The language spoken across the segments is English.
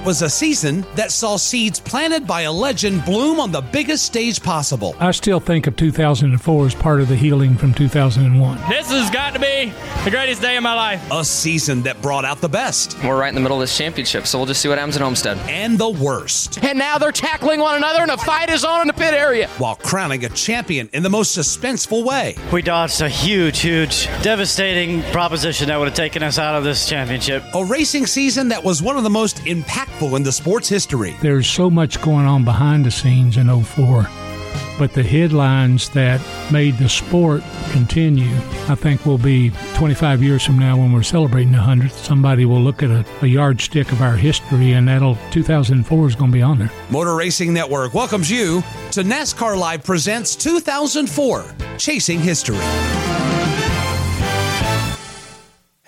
It was a season that saw seeds planted by a legend bloom on the biggest stage possible. I still think of 2004 as part of the healing from 2001. This has got to be the greatest day of my life. A season that brought out the best. We're right in the middle of this championship, so we'll just see what happens at Homestead. And the worst. And now they're tackling one another and a fight is on in the pit area. While crowning a champion in the most suspenseful way. We dodged a huge, huge, devastating proposition that would have taken us out of this championship. A racing season that was one of the most impactful in the sport's history. There's so much going on behind the scenes in 04, but the headlines that made the sport continue, I think will be 25 years from now when we're celebrating the 100th. Somebody will look at a, a yardstick of our history, and that'll 2004 is going to be on there. Motor Racing Network welcomes you to NASCAR Live Presents 2004 Chasing History.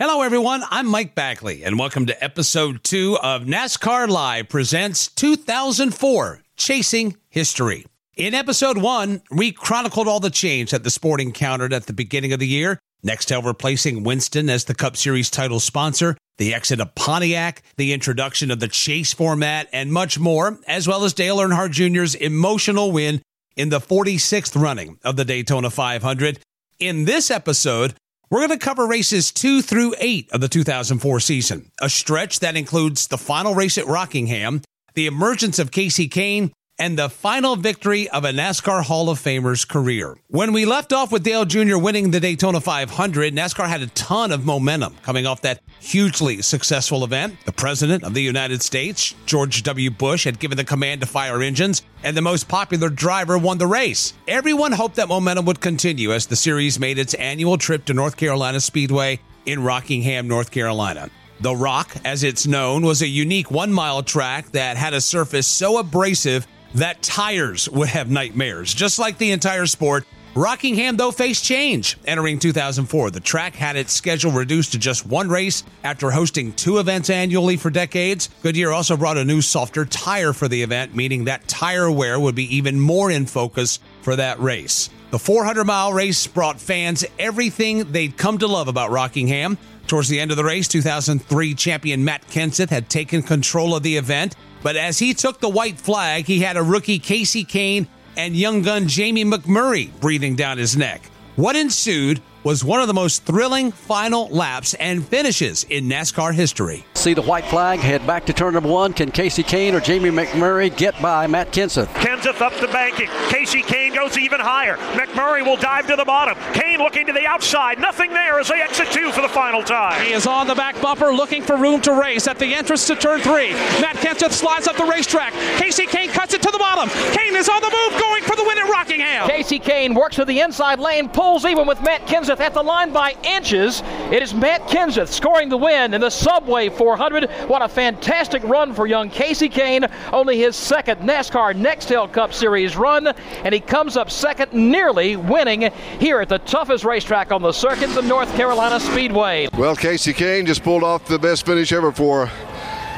Hello, everyone. I'm Mike Bagley, and welcome to episode two of NASCAR Live Presents 2004 Chasing History. In episode one, we chronicled all the change that the sport encountered at the beginning of the year. Nextel replacing Winston as the Cup Series title sponsor, the exit of Pontiac, the introduction of the chase format, and much more, as well as Dale Earnhardt Jr.'s emotional win in the 46th running of the Daytona 500. In this episode, we're going to cover races two through eight of the 2004 season, a stretch that includes the final race at Rockingham, the emergence of Kasey Kahne, and the final victory of a NASCAR Hall of Famer's career. When we left off with Dale Jr. winning the Daytona 500, NASCAR had a ton of momentum coming off that hugely successful event. The President of the United States, George W. Bush, had given the command to fire engines, and the most popular driver won the race. Everyone hoped that momentum would continue as the series made its annual trip to North Carolina Speedway in Rockingham, North Carolina. The Rock, as it's known, was a unique one mile track that had a surface so abrasive that tires would have nightmares. Just like the entire sport, Rockingham, though, faced change. Entering 2004, the track had its schedule reduced to just one race after hosting two events annually for decades. Goodyear also brought a new, softer tire for the event, meaning that tire wear would be even more in focus for that race. The 400 mile race brought fans everything they'd come to love about Rockingham. Towards the end of the race, 2003 champion Matt Kenseth had taken control of the event. But as he took the white flag, he had a rookie Kasey Kahne and young gun Jamie McMurray breathing down his neck. What ensued was one of the most thrilling final laps and finishes in NASCAR history. See the white flag, head back to turn number one. Can Kasey Kahne or Jamie McMurray get by Matt Kenseth? Kenseth up the banking. Kasey Kahne goes even higher. McMurray will dive to the bottom. Kahne looking to the outside. Nothing there as they exit two for the final time. He is on the back bumper looking for room to race at the entrance to turn three. Matt Kenseth slides up the racetrack. Kasey Kahne cuts it to the bottom. Kahne is on the move going for the win at Rockingham. Kasey Kahne works to the inside lane, pulls even with Matt Kenseth at the line by inches. It is Matt Kenseth scoring the win in the Subway 400. What a fantastic run for young Kasey Kahne. Only his second NASCAR Nextel Cup Series run, and he comes up second, nearly winning here at the toughest racetrack on the circuit, the North Carolina Speedway. Well, Kasey Kahne just pulled off the best finish ever for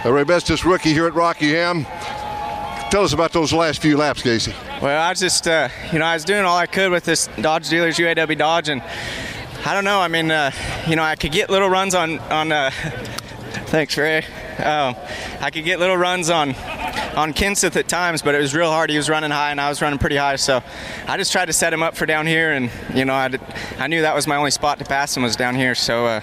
a bestest rookie here at Rockingham. Tell us about those last few laps, Kasey. Well, I just, uh, you know, I was doing all I could with this Dodge dealers UAW Dodge, and I don't know. I mean, uh, you know, I could get little runs on on. Uh, thanks, Ray. Um, I could get little runs on on Kenseth at times, but it was real hard. He was running high, and I was running pretty high. So I just tried to set him up for down here, and you know, I, did, I knew that was my only spot to pass him was down here. So uh,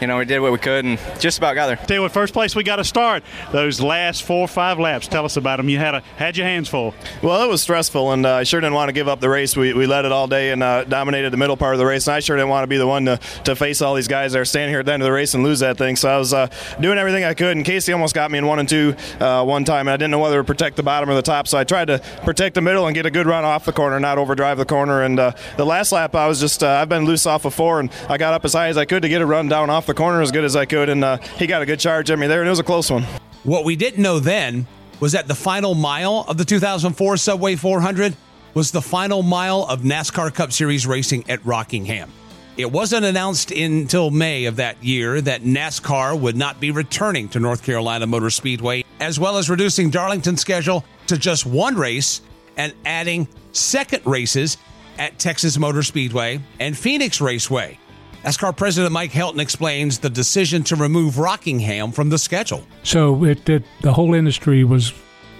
you know, we did what we could and just about got there. Tell you what, first place we got to start. Those last four or five laps. Tell us about them. You had a had your hands full. Well, it was stressful, and uh, I sure didn't want to give up the race. We, we led it all day and uh, dominated the middle part of the race, and I sure didn't want to be the one to, to face all these guys that are standing here at the end of the race and lose that thing. So I was uh, doing everything I could, and Kasey almost got me in one and two uh, one time, and I didn't know whether to protect the bottom or the top, so I tried to protect the middle and get a good run off the corner, not overdrive the corner. And uh, the last lap, I was just uh, I've been loose off of four, and I got up as high as I could to get a run down off the corner as good as I could, and uh, he got a good charge at me there, and it was a close one. What we didn't know then was that the final mile of the 2004 Subway 400 was the final mile of NASCAR Cup Series racing at Rockingham. It wasn't announced until May of that year that NASCAR would not be returning to North Carolina Motor Speedway, as well as reducing Darlington's schedule to just one race and adding second races at Texas Motor Speedway and Phoenix Raceway. NASCAR President Mike Helton explains the decision to remove Rockingham from the schedule. So it, it the whole industry was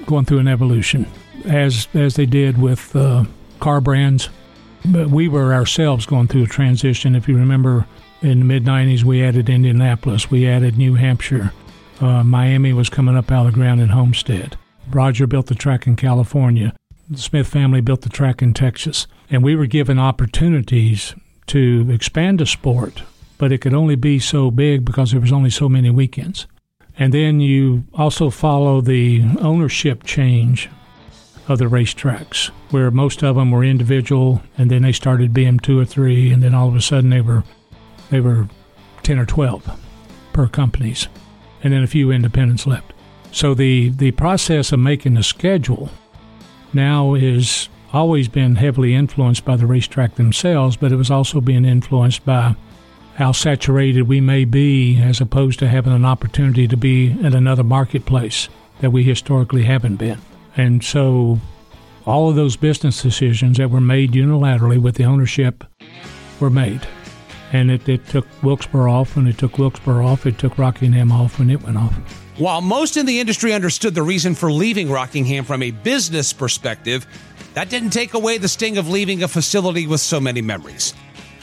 going through an evolution, as as they did with uh, car brands. But we were ourselves going through a transition. If you remember, in the mid '90s, we added Indianapolis, we added New Hampshire, uh, Miami was coming up out of the ground in Homestead. Roger built the track in California. The Smith family built the track in Texas, and we were given opportunities to expand the sport, but it could only be so big because there was only so many weekends. And then you also follow the ownership change of the racetracks, where most of them were individual, and then they started being two or three, and then all of a sudden they were they were ten or twelve per companies, and then a few independents left. So the the process of making the schedule now is always been heavily influenced by the racetrack themselves, but it was also being influenced by how saturated we may be as opposed to having an opportunity to be in another marketplace that we historically haven't been. And so all of those business decisions that were made unilaterally with the ownership were made. And it, it took Wilkesboro off. When it took Wilkesboro off, it took Rockingham off when it went off. While most in the industry understood the reason for leaving Rockingham from a business perspective, that didn't take away the sting of leaving a facility with so many memories.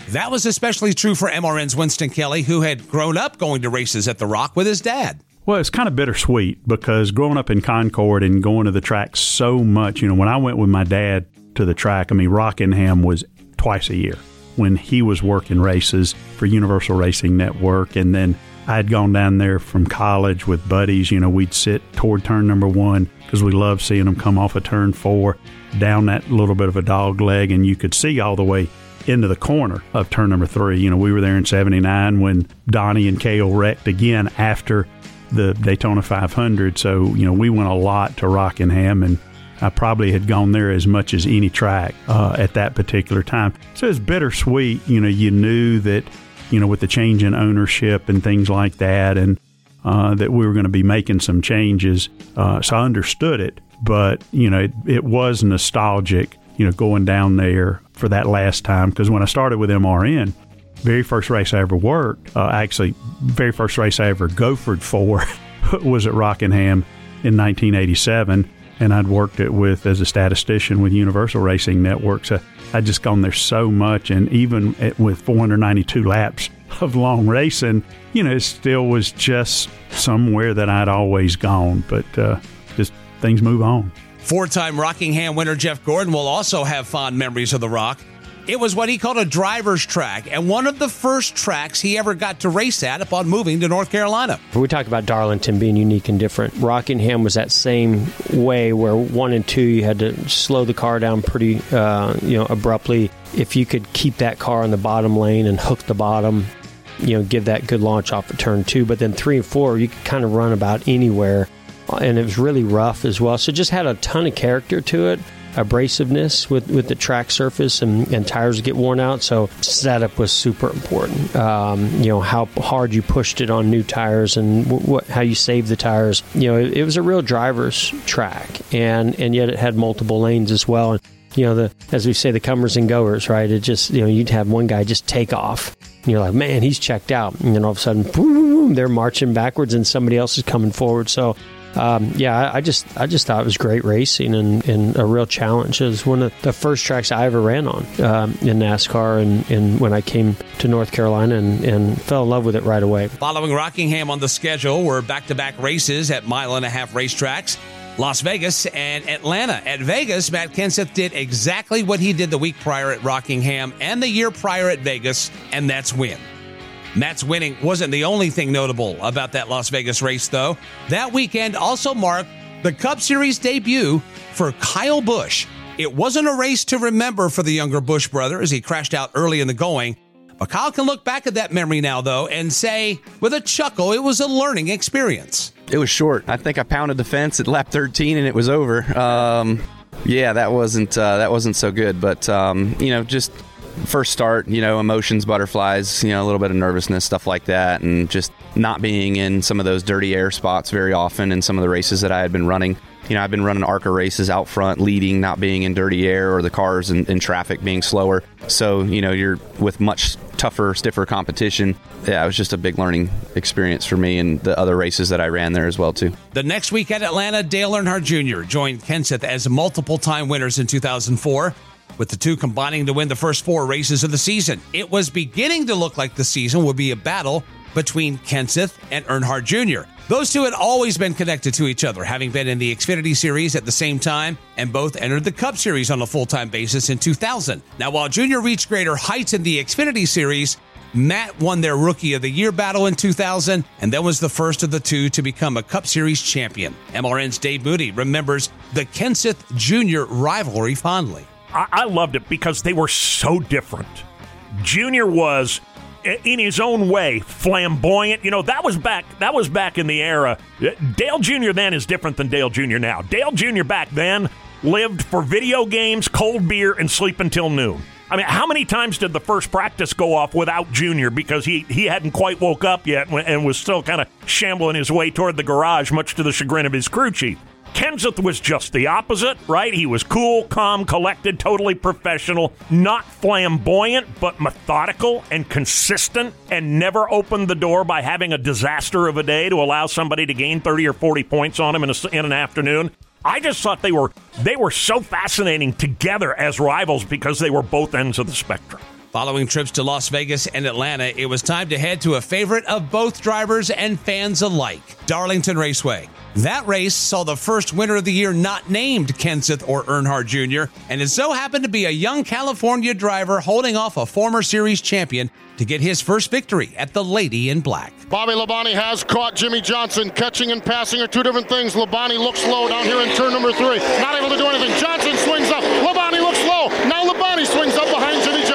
That was especially true for MRN's Winston Kelly, who had grown up going to races at the Rock with his dad. Well, it's kind of bittersweet because growing up in Concord and going to the track so much, you know, when I went with my dad to the track, I mean, Rockingham was twice a year when he was working races for Universal Racing Network. And then I had gone down there from college with buddies. You know, we'd sit toward turn number one because we loved seeing them come off of turn four down that little bit of a dog leg, and you could see all the way into the corner of turn number three. You know, we were there in 79 when Donnie and Cale wrecked again after the Daytona 500. So, you know, we went a lot to Rockingham and I probably had gone there as much as any track uh, at that particular time. So it's bittersweet. You know, you knew that, you know, with the change in ownership and things like that, and uh, that we were going to be making some changes. Uh, so I understood it but you know it, it was nostalgic you know going down there for that last time because when I started with MRN very first race I ever worked uh, actually very first race I ever gophered for was at Rockingham in 1987 and I'd worked it with as a statistician with Universal Racing Network so I'd just gone there so much and even at, with 492 laps of long racing you know it still was just somewhere that I'd always gone but uh, just things move on. Four time Rockingham winner Jeff Gordon will also have fond memories of the Rock. It was what he called a driver's track, and one of the first tracks he ever got to race at upon moving to North Carolina. We talk about Darlington being unique and different. Rockingham was that same way, where one and two you had to slow the car down pretty, uh, you know, abruptly. If you could keep that car in the bottom lane and hook the bottom, you know, give that good launch off of turn two. But then three and four, you could kind of run about anywhere and it was really rough as well. So just had a ton of character to it. Abrasiveness with, with the track surface and, and tires get worn out. So setup was super important. Um, you know how hard you pushed it on new tires and what how you save the tires. You know it, it was a real driver's track, and and yet it had multiple lanes as well. And you know the as we say the comers and goers, right? It just you know you'd have one guy just take off. And you're like, man, he's checked out, and then all of a sudden, boom, they're marching backwards, and somebody else is coming forward. So um, yeah, I, I, just I just thought it was great racing and, and a real challenge. It was one of the first tracks I ever ran on um, in NASCAR, and, and when I came to North Carolina and, and fell in love with it right away. Following Rockingham on the schedule were back-to-back races at mile and a half racetracks. Las Vegas and Atlanta. At Vegas, Matt Kenseth did exactly what he did the week prior at Rockingham and the year prior at Vegas, and that's win. Matt's winning wasn't the only thing notable about that Las Vegas race, though. That weekend also marked the Cup Series debut for Kyle Busch. It wasn't a race to remember for the younger Busch brother as he crashed out early in the going. But Kyle can look back at that memory now, though, and say with a chuckle, it was a learning experience. It was short. I think I pounded the fence at lap 13 and it was over. Um, yeah, that wasn't uh, that wasn't so good. But um, you know, just first start, you know, emotions, butterflies, you know, a little bit of nervousness, stuff like that, and just not being in some of those dirty air spots very often in some of the races that I had been running. You know, I've been running ARCA races out front, leading, not being in dirty air or the cars in, in traffic being slower. So, you know, you're with much tougher, stiffer competition. Yeah, it was just a big learning experience for me and the other races that I ran there as well, too. The next week at Atlanta, Dale Earnhardt Jr. joined Kenseth as multiple time winners in 2004 with the two combining to win the first four races of the season. It was beginning to look like the season would be a battle between Kenseth and Earnhardt Jr. Those two had always been connected to each other, having been in the Xfinity Series at the same time, and both entered the Cup Series on a full time basis in 2000. Now, while Jr. reached greater heights in the Xfinity Series, Matt won their Rookie of the Year battle in 2000 and then was the first of the two to become a Cup Series champion. MRN's Dave Moody remembers the Kenseth Jr. rivalry fondly. I, I loved it because they were so different. Junior was in his own way flamboyant. You know that was back that was back in the era. Uh, dale jr then is different than dale jr now. Dale jr back then lived for video games cold beer and sleep until noon. I mean how many times did the first practice go off without junior? Because he, he hadn't quite woke up yet and was still kind of shambling his way toward the garage much to the chagrin of his crew chief Kenseth was just the opposite, right? He was cool, calm, collected, totally professional, not flamboyant, but methodical and consistent, and never opened the door by having a disaster of a day to allow somebody to gain 30 or 40 points on him in, a, in an afternoon. I just thought they were they were so fascinating together as rivals because they were both ends of the spectrum. Following trips to Las Vegas and Atlanta, it was time to head to a favorite of both drivers and fans alike, Darlington Raceway. That race saw the first winner of the year not named Kenseth or Earnhardt Jr., and it so happened to be a young California driver holding off a former series champion to get his first victory at the Lady in Black. Bobby Labonte has caught Jimmie Johnson. Catching and passing are two different things. Labonte looks low down here in turn number three. Not able to do anything. Johnson swings up. Labonte looks low. Now Labonte swings up behind Jimmie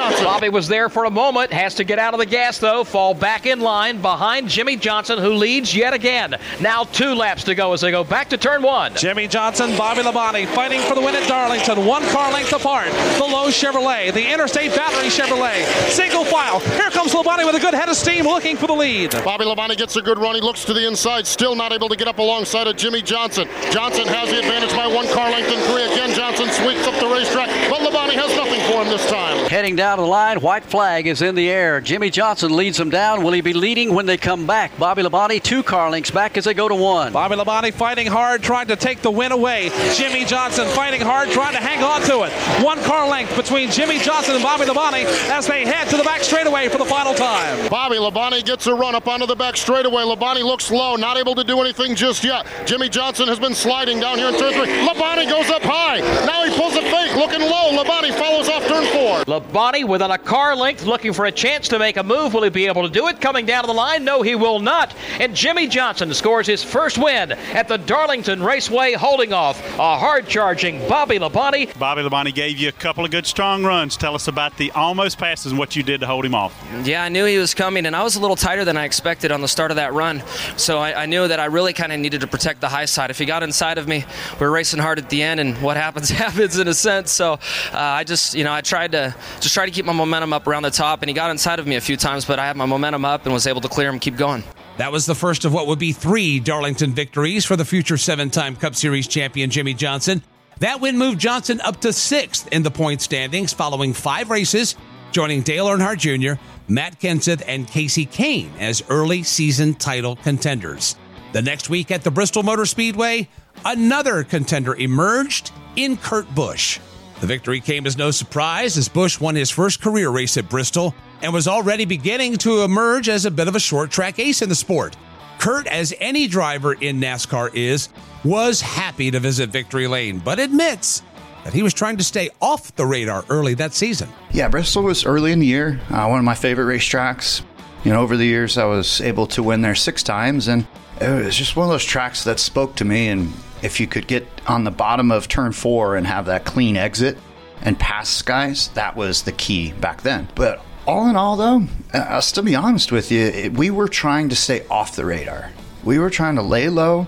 Johnson. Was there for a moment. Has to get out of the gas, though. Fall back in line behind Jimmie Johnson, who leads yet again. Now two laps to go as they go back to turn one. Jimmie Johnson, Bobby Labonte fighting for the win at Darlington. One car length apart. The Lowe's Chevrolet, the Interstate Battery Chevrolet. Single file. Here comes Labonte with a good head of steam looking for the lead. Bobby Labonte gets a good run. He looks to the inside, still not able to get up alongside of Jimmie Johnson. Johnson has the advantage by one car length and three. Again, Johnson sweeps up the racetrack, but Labonte has nothing for him this time. Heading down the line, white flag is in the air. Jimmie Johnson leads them down. Will he be leading when they come back? Bobby Labonte, two car links back as they go to one. Bobby Labonte fighting hard, trying to take the win away. Jimmie Johnson fighting hard, trying to hang on to it. One car length between Jimmie Johnson and Bobby Labonte as they head to the back straightaway for the final time. Bobby Labonte gets a run up onto the back straightaway. Labonte looks low, not able to do anything just yet. Jimmie Johnson has been sliding down here in turn three. Labonte goes up high. Now he pulls a fake, looking low. Labonte follows off turn four. Labonte within a car length looking for a chance to make a move. Will he be able to do it? Coming down to the line? No, he will not. And Jimmie Johnson scores his first win at the Darlington Raceway, holding off a hard charging Bobby Labonte. Bobby Labonte gave you a couple of good strong runs. Tell us about the almost passes and what you did to hold him off. Yeah, I knew he was coming, and I was a little tighter than I expected on the start of that run. So I, I knew that I really kind of needed to protect the high side. If he got inside of me, we were racing hard at the end, and what happens happens in a sense. So uh, I just, you know, I tried to just try to keep my momentum up around the top, and he got inside of me a few times, but I had my momentum up and was able to clear him, keep going. That was the first of what would be three Darlington victories for the future seven time Cup Series champion Jimmie Johnson. That win moved Johnson up to sixth in the point standings following five races, joining Dale Earnhardt Jr., Matt Kenseth, and Kasey Kahne as early season title contenders. The next week at the Bristol Motor Speedway, another contender emerged in Kurt Busch. The victory came as no surprise as Busch won his first career race at Bristol and was already beginning to emerge as a bit of a short track ace in the sport. Kurt, as any driver in NASCAR is, was happy to visit Victory Lane, but admits that he was trying to stay off the radar early that season. Yeah, Bristol was early in the year, uh, one of my favorite racetracks. You know, over the years, I was able to win there six times, and it was just one of those tracks that spoke to me. And if you could get on the bottom of turn four and have that clean exit and pass guys, that was the key back then. But all in all, though, uh, I'll still be honest with you, we were trying to stay off the radar. We were trying to lay low,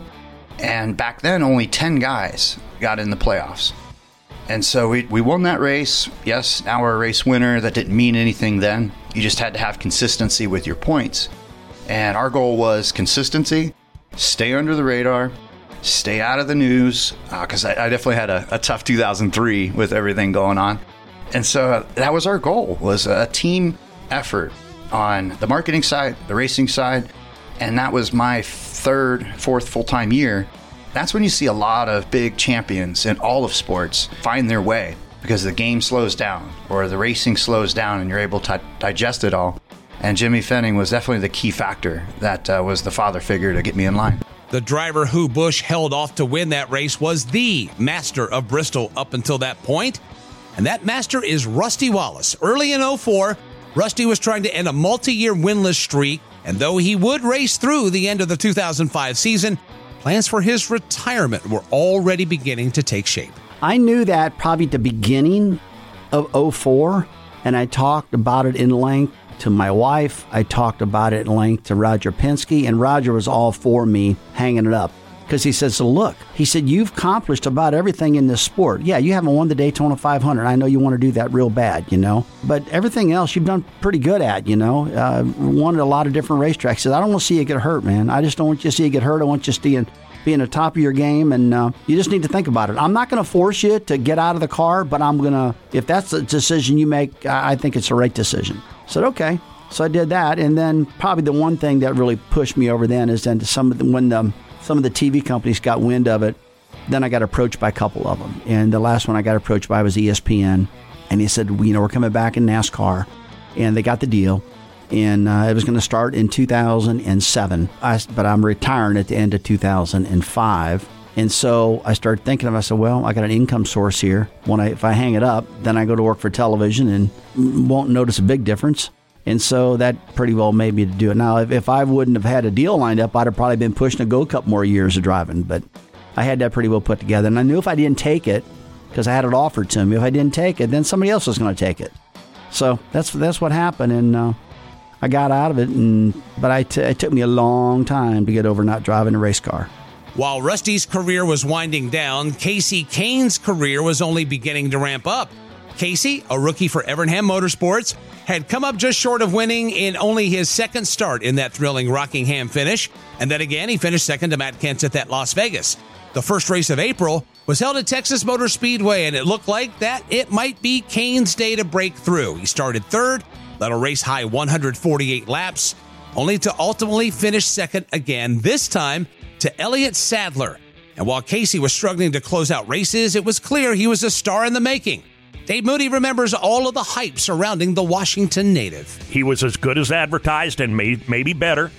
and back then, only 10 guys got in the playoffs. And so we, we won that race. Yes, now we're a race winner. That didn't mean anything then. You just had to have consistency with your points. And our goal was consistency, stay under the radar, stay out of the news, because uh, I, I, definitely had a, a, tough 2003 with everything going on. And so uh, that was our goal, was a team effort on the marketing side, the racing side. And that was my third, fourth full-time year. That's when you see a lot of big champions in all of sports find their way because the game slows down or the racing slows down and you're able to digest it all. And Jimmy Fennig was definitely the key factor that uh, was the father figure to get me in line. The driver who Busch held off to win that race was the master of Bristol up until that point, and that master is Rusty Wallace. Early in 04, Rusty was trying to end a multi year winless streak, and though he would race through the end of the 2005 season, plans for his retirement were already beginning to take shape. I knew that probably at the beginning of 04, and I talked about it in length to my wife. I talked about it in length to Roger Penske, and Roger was all for me hanging it up because he says, look, he said, you've accomplished about everything in this sport. Yeah, you haven't won the Daytona 500. I know you want to do that real bad, you know, but everything else you've done pretty good at, you know, uh, won at a lot of different racetracks. He said, I don't want to see you get hurt, man. I just don't want you to see you get hurt. I want you to be in, be in the top of your game, and uh, you just need to think about it. I'm not going to force you to get out of the car, but I'm going to, if that's the decision you make, I think it's the right decision. Said, okay. So I did that, and then probably the one thing that really pushed me over then is then some of the, when the, some of the TV companies got wind of it. Then I got approached by a couple of them, and the last one I got approached by was ESPN, and he said, you know, we're coming back in NASCAR, and they got the deal, and uh, it was going to start in 2007, I, but I'm retiring at the end of 2005. And so I started thinking of, I said, well, I got an income source here. When I, if I hang it up, then I go to work for television and won't notice a big difference. And so that pretty well made me to do it. Now, if, if I wouldn't have had a deal lined up, I'd have probably been pushing a go couple more years of driving. But I had that pretty well put together. And I knew if I didn't take it, because I had it offered to me, if I didn't take it, then somebody else was going to take it. So that's that's what happened. And uh, I got out of it. And But I t- it took me a long time to get over not driving a race car. While Rusty's career was winding down, Kasey Kahne's career was only beginning to ramp up. Kasey, a rookie for Evernham Motorsports, had come up just short of winning in only his second start in that thrilling Rockingham finish. And then again, he finished second to Matt Kenseth at Las Vegas. The first race of April was held at Texas Motor Speedway, and it looked like that it might be Kahne's day to break through. He started third, led a race high 148 laps, only to ultimately finish second again, this time to Elliott Sadler. And while Kasey was struggling to close out races, it was clear he was a star in the making. Dave Moody remembers all of the hype surrounding the Washington native. He was as good as advertised and may, maybe better.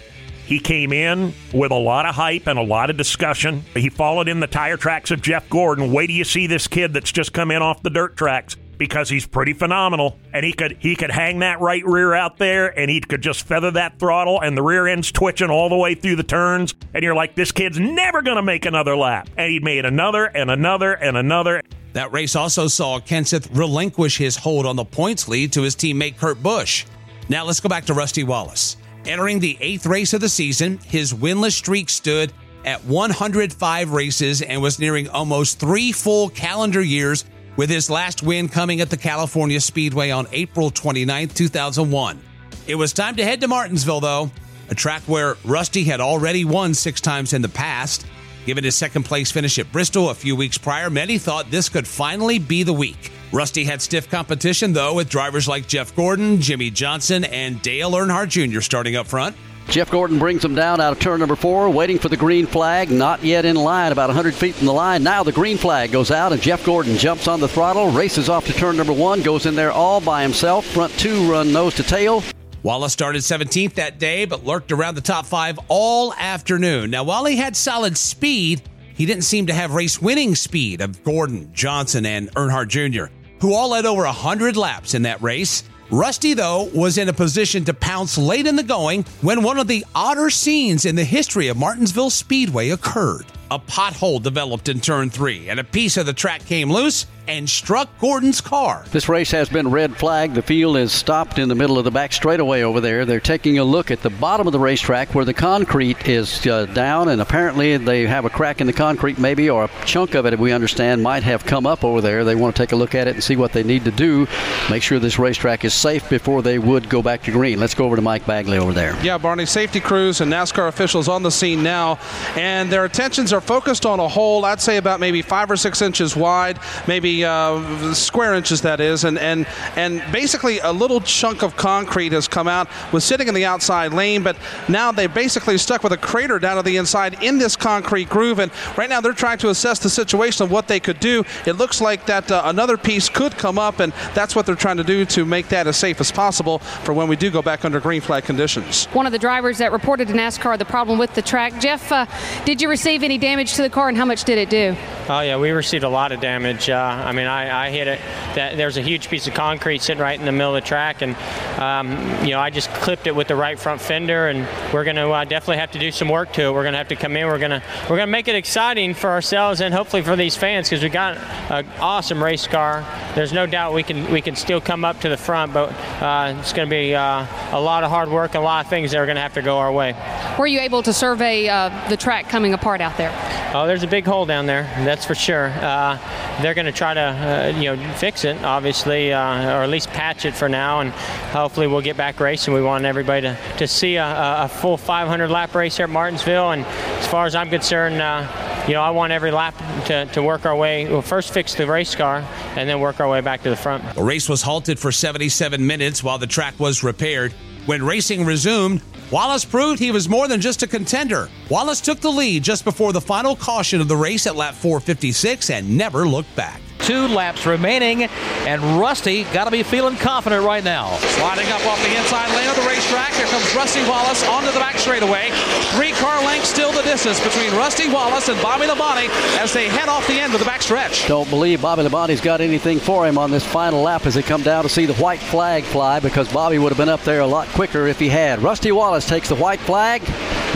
He came in with a lot of hype and a lot of discussion. He followed in the tire tracks of Jeff Gordon. Wait till you see this kid that's just come in off the dirt tracks. Because he's pretty phenomenal, and he could he could hang that right rear out there, and he could just feather that throttle, and the rear end's twitching all the way through the turns, and you're like, this kid's never gonna make another lap, and he made another and another and another. That race also saw Kenseth relinquish his hold on the points lead to his teammate Kurt Busch. Now let's go back to Rusty Wallace. Entering the eighth race of the season, his winless streak stood at 105 races and was nearing almost three full calendar years, with his last win coming at the California Speedway on April 29, 2001. It was time to head to Martinsville, though, a track where Rusty had already won six times in the past. Given his second place finish at Bristol a few weeks prior, many thought this could finally be the week. Rusty had stiff competition, though, with drivers like Jeff Gordon, Jimmie Johnson, and Dale Earnhardt Jr. starting up front. Jeff Gordon brings them down out of turn number four, waiting for the green flag. Not yet in line, about 100 feet from the line. Now the green flag goes out, and Jeff Gordon jumps on the throttle, races off to turn number one, goes in there all by himself. Front two run nose to tail. Wallace started 17th that day, but lurked around the top five all afternoon. Now, while he had solid speed, he didn't seem to have race winning speed of Gordon, Johnson, and Earnhardt Jr., who all led over 100 laps in that race. Rusty, though, was in a position to pounce late in the going when one of the odder scenes in the history of Martinsville Speedway occurred. A pothole developed in turn three, and a piece of the track came loose and struck Gordon's car. This race has been red flagged. The field is stopped in the middle of the back straightaway over there. They're taking a look at the bottom of the racetrack where the concrete is uh, down, and apparently they have a crack in the concrete, maybe, or a chunk of it, we understand, might have come up over there. They want to take a look at it and see what they need to do, make sure this racetrack is safe before they would go back to green. Let's go over to Mike Bagley over there. Yeah, Barney, safety crews and NASCAR officials on the scene now, and their attentions are focused on a hole, I'd say about maybe five or six inches wide, maybe uh, square inches that is, and and and basically a little chunk of concrete has come out, was sitting in the outside lane, but now they basically stuck with a crater down to the inside in this concrete groove, and right now they're trying to assess the situation of what they could do. It looks like that uh, another piece could come up, and that's what they're trying to do to make that as safe as possible for when we do go back under green flag conditions. One of the drivers that reported to NASCAR the problem with the track, Jeff, uh, did you receive any damage to the car, and how much did it do? Oh yeah, we received a lot of damage. Uh, I mean, I, I hit it. That there's a huge piece of concrete sitting right in the middle of the track, and um, you know, I just clipped it with the right front fender, and we're going to uh, definitely have to do some work to it. We're going to have to come in. We're going to we're going to make it exciting for ourselves and hopefully for these fans because we got an awesome race car. There's no doubt we can we can still come up to the front, but uh, it's going to be uh, a lot of hard work a lot of things that are going to have to go our way. Were you able to survey uh, the track coming apart out there? Oh, there's a big hole down there. That's for sure. Uh, they're going to try to, uh, you know, fix it, obviously, uh, or at least patch it for now, and hopefully we'll get back racing. We want everybody to, to see a, a full 500 lap race here at Martinsville, and as far as I'm concerned, uh, you know, I want every lap to, to work our way. We'll first fix the race car, and then work our way back to the front. The race was halted for 77 minutes while the track was repaired. When racing resumed, Wallace proved he was more than just a contender. Wallace took the lead just before the final caution of the race at lap 456 and never looked back. Two laps remaining, and Rusty got to be feeling confident right now. Sliding up off the inside lane of the racetrack, here comes Rusty Wallace onto the back straightaway. Three car lengths still the distance between Rusty Wallace and Bobby Labonte as they head off the end of the back stretch. Don't believe Bobby Labonte's got anything for him on this final lap as they come down to see the white flag fly because Bobby would have been up there a lot quicker if he had. Rusty Wallace takes the white flag,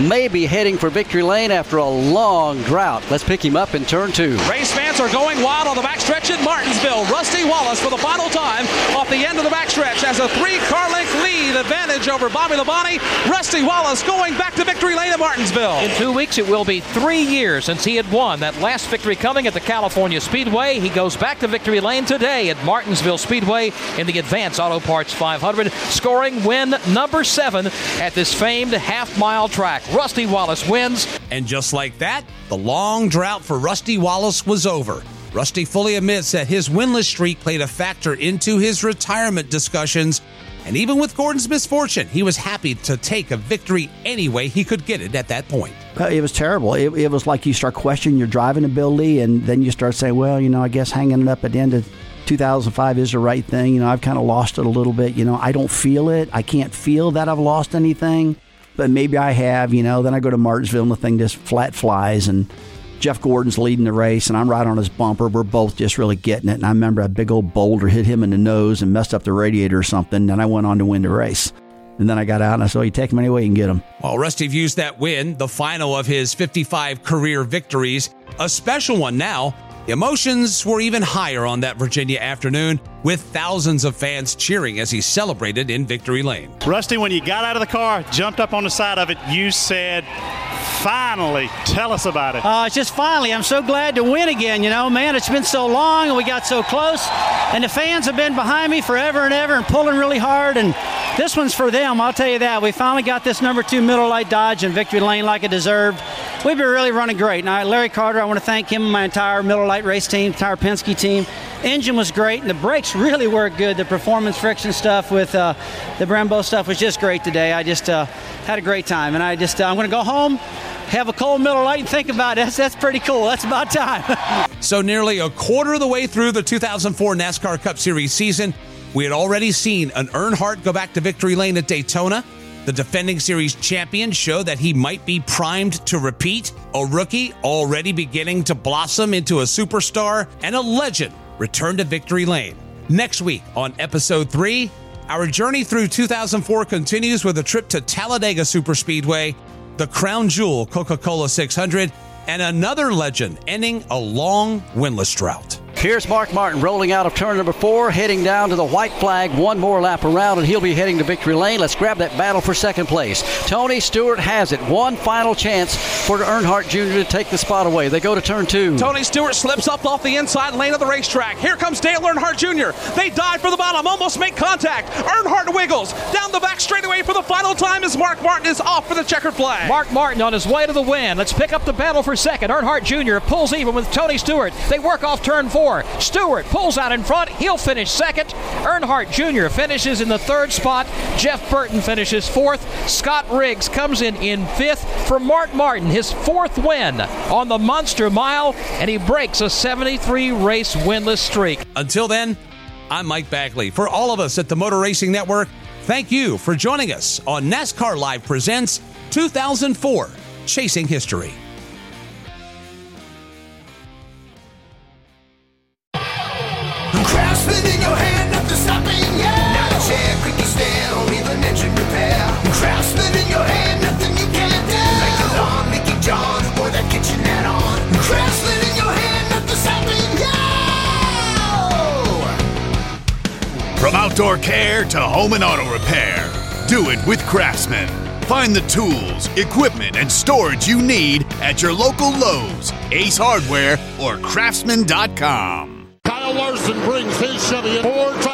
maybe heading for victory lane after a long drought. Let's pick him up in turn two. Race fans are going wild on the backstretch at Martinsville. Rusty Wallace for the final time off the end of the backstretch has a three car length lead advantage over Bobby Labonte. Rusty Wallace going back to victory lane at Martinsville. In two weeks, it will be three years since he had won that last victory coming at the California Speedway. He goes back to victory lane today at Martinsville Speedway in the Advance Auto Parts 500, scoring win number seven at this famed half mile track. Rusty Wallace wins. And just like that, the long drought for Rusty Wallace was over. Rusty fully admits that his winless streak played a factor into his retirement discussions. And even with Gordon's misfortune, he was happy to take a victory any way he could get it at that point. It was terrible. It, it was like you start questioning your driving ability, and then you start saying, well, you know, I guess hanging it up at the end of 2005 is the right thing. You know, I've kind of lost it a little bit. You know, I don't feel it. I can't feel that I've lost anything, but maybe I have, you know. Then I go to Martinsville and the thing just flat flies. And Jeff Gordon's leading the race, and I'm right on his bumper. We're both just really getting it. And I remember a big old boulder hit him in the nose and messed up the radiator or something. And I went on to win the race. And then I got out and I said, well, you take him any way you can get him. Well, Rusty views that win, the final of his 55 career victories, a special one now. The emotions were even higher on that Virginia afternoon, with thousands of fans cheering as he celebrated in Victory Lane. Rusty, when you got out of the car, jumped up on the side of it, you said, finally, tell us about it. Uh, it's just finally. I'm so glad to win again. You know, man, it's been so long and we got so close. And the fans have been behind me forever and ever and pulling really hard. And this one's for them, I'll tell you that. We finally got this number two Miller Lite Dodge in victory lane like it deserved. We've been really running great. Now, Larry Carter, I want to thank him and my entire Miller Lite race team, entire Penske team. Engine was great, and the brakes really worked good. The performance friction stuff with uh, the Brembo stuff was just great today. I just uh, had a great time, and I just uh, I'm going to go home, have a cold Miller Lite, and think about it. That's that's pretty cool. That's about time. so nearly a quarter of the way through the 2004 NASCAR Cup Series season, we had already seen an Earnhardt go back to victory lane at Daytona. The defending series champion showed that he might be primed to repeat. A rookie already beginning to blossom into a superstar, and a legend return to victory lane. Next week on episode three, our journey through 2004 continues with a trip to Talladega Superspeedway, the crown jewel Coca Cola 600, and another legend ending a long winless drought. Here's Mark Martin rolling out of turn number four, heading down to the white flag. One more lap around, and he'll be heading to victory lane. Let's grab that battle for second place. Tony Stewart has it. One final chance for Earnhardt Jr. to take the spot away. They go to turn two. Tony Stewart slips up off the inside lane of the racetrack. Here comes Dale Earnhardt Jr. They dive for the bottom, almost make contact. Earnhardt wiggles down the back straightaway for the final time as Mark Martin is off for the checkered flag. Mark Martin on his way to the win. Let's pick up the battle for second. Earnhardt Jr. pulls even with Tony Stewart. They work off turn four. Stewart pulls out in front. He'll finish second. Earnhardt Jr. finishes in the third spot. Jeff Burton finishes fourth. Scott Riggs comes in in fifth for Mark Martin, his fourth win on the Monster Mile, and he breaks a 73 race winless streak. Until then, I'm Mike Bagley. For all of us at the Motor Racing Network, thank you for joining us on NASCAR Live Presents 2004 Chasing History. Care to home and auto repair, do it with Craftsman. Find the tools, equipment, and storage you need at your local Lowe's, Ace Hardware, or Craftsman.com. Kyle Larson brings his Chevy tires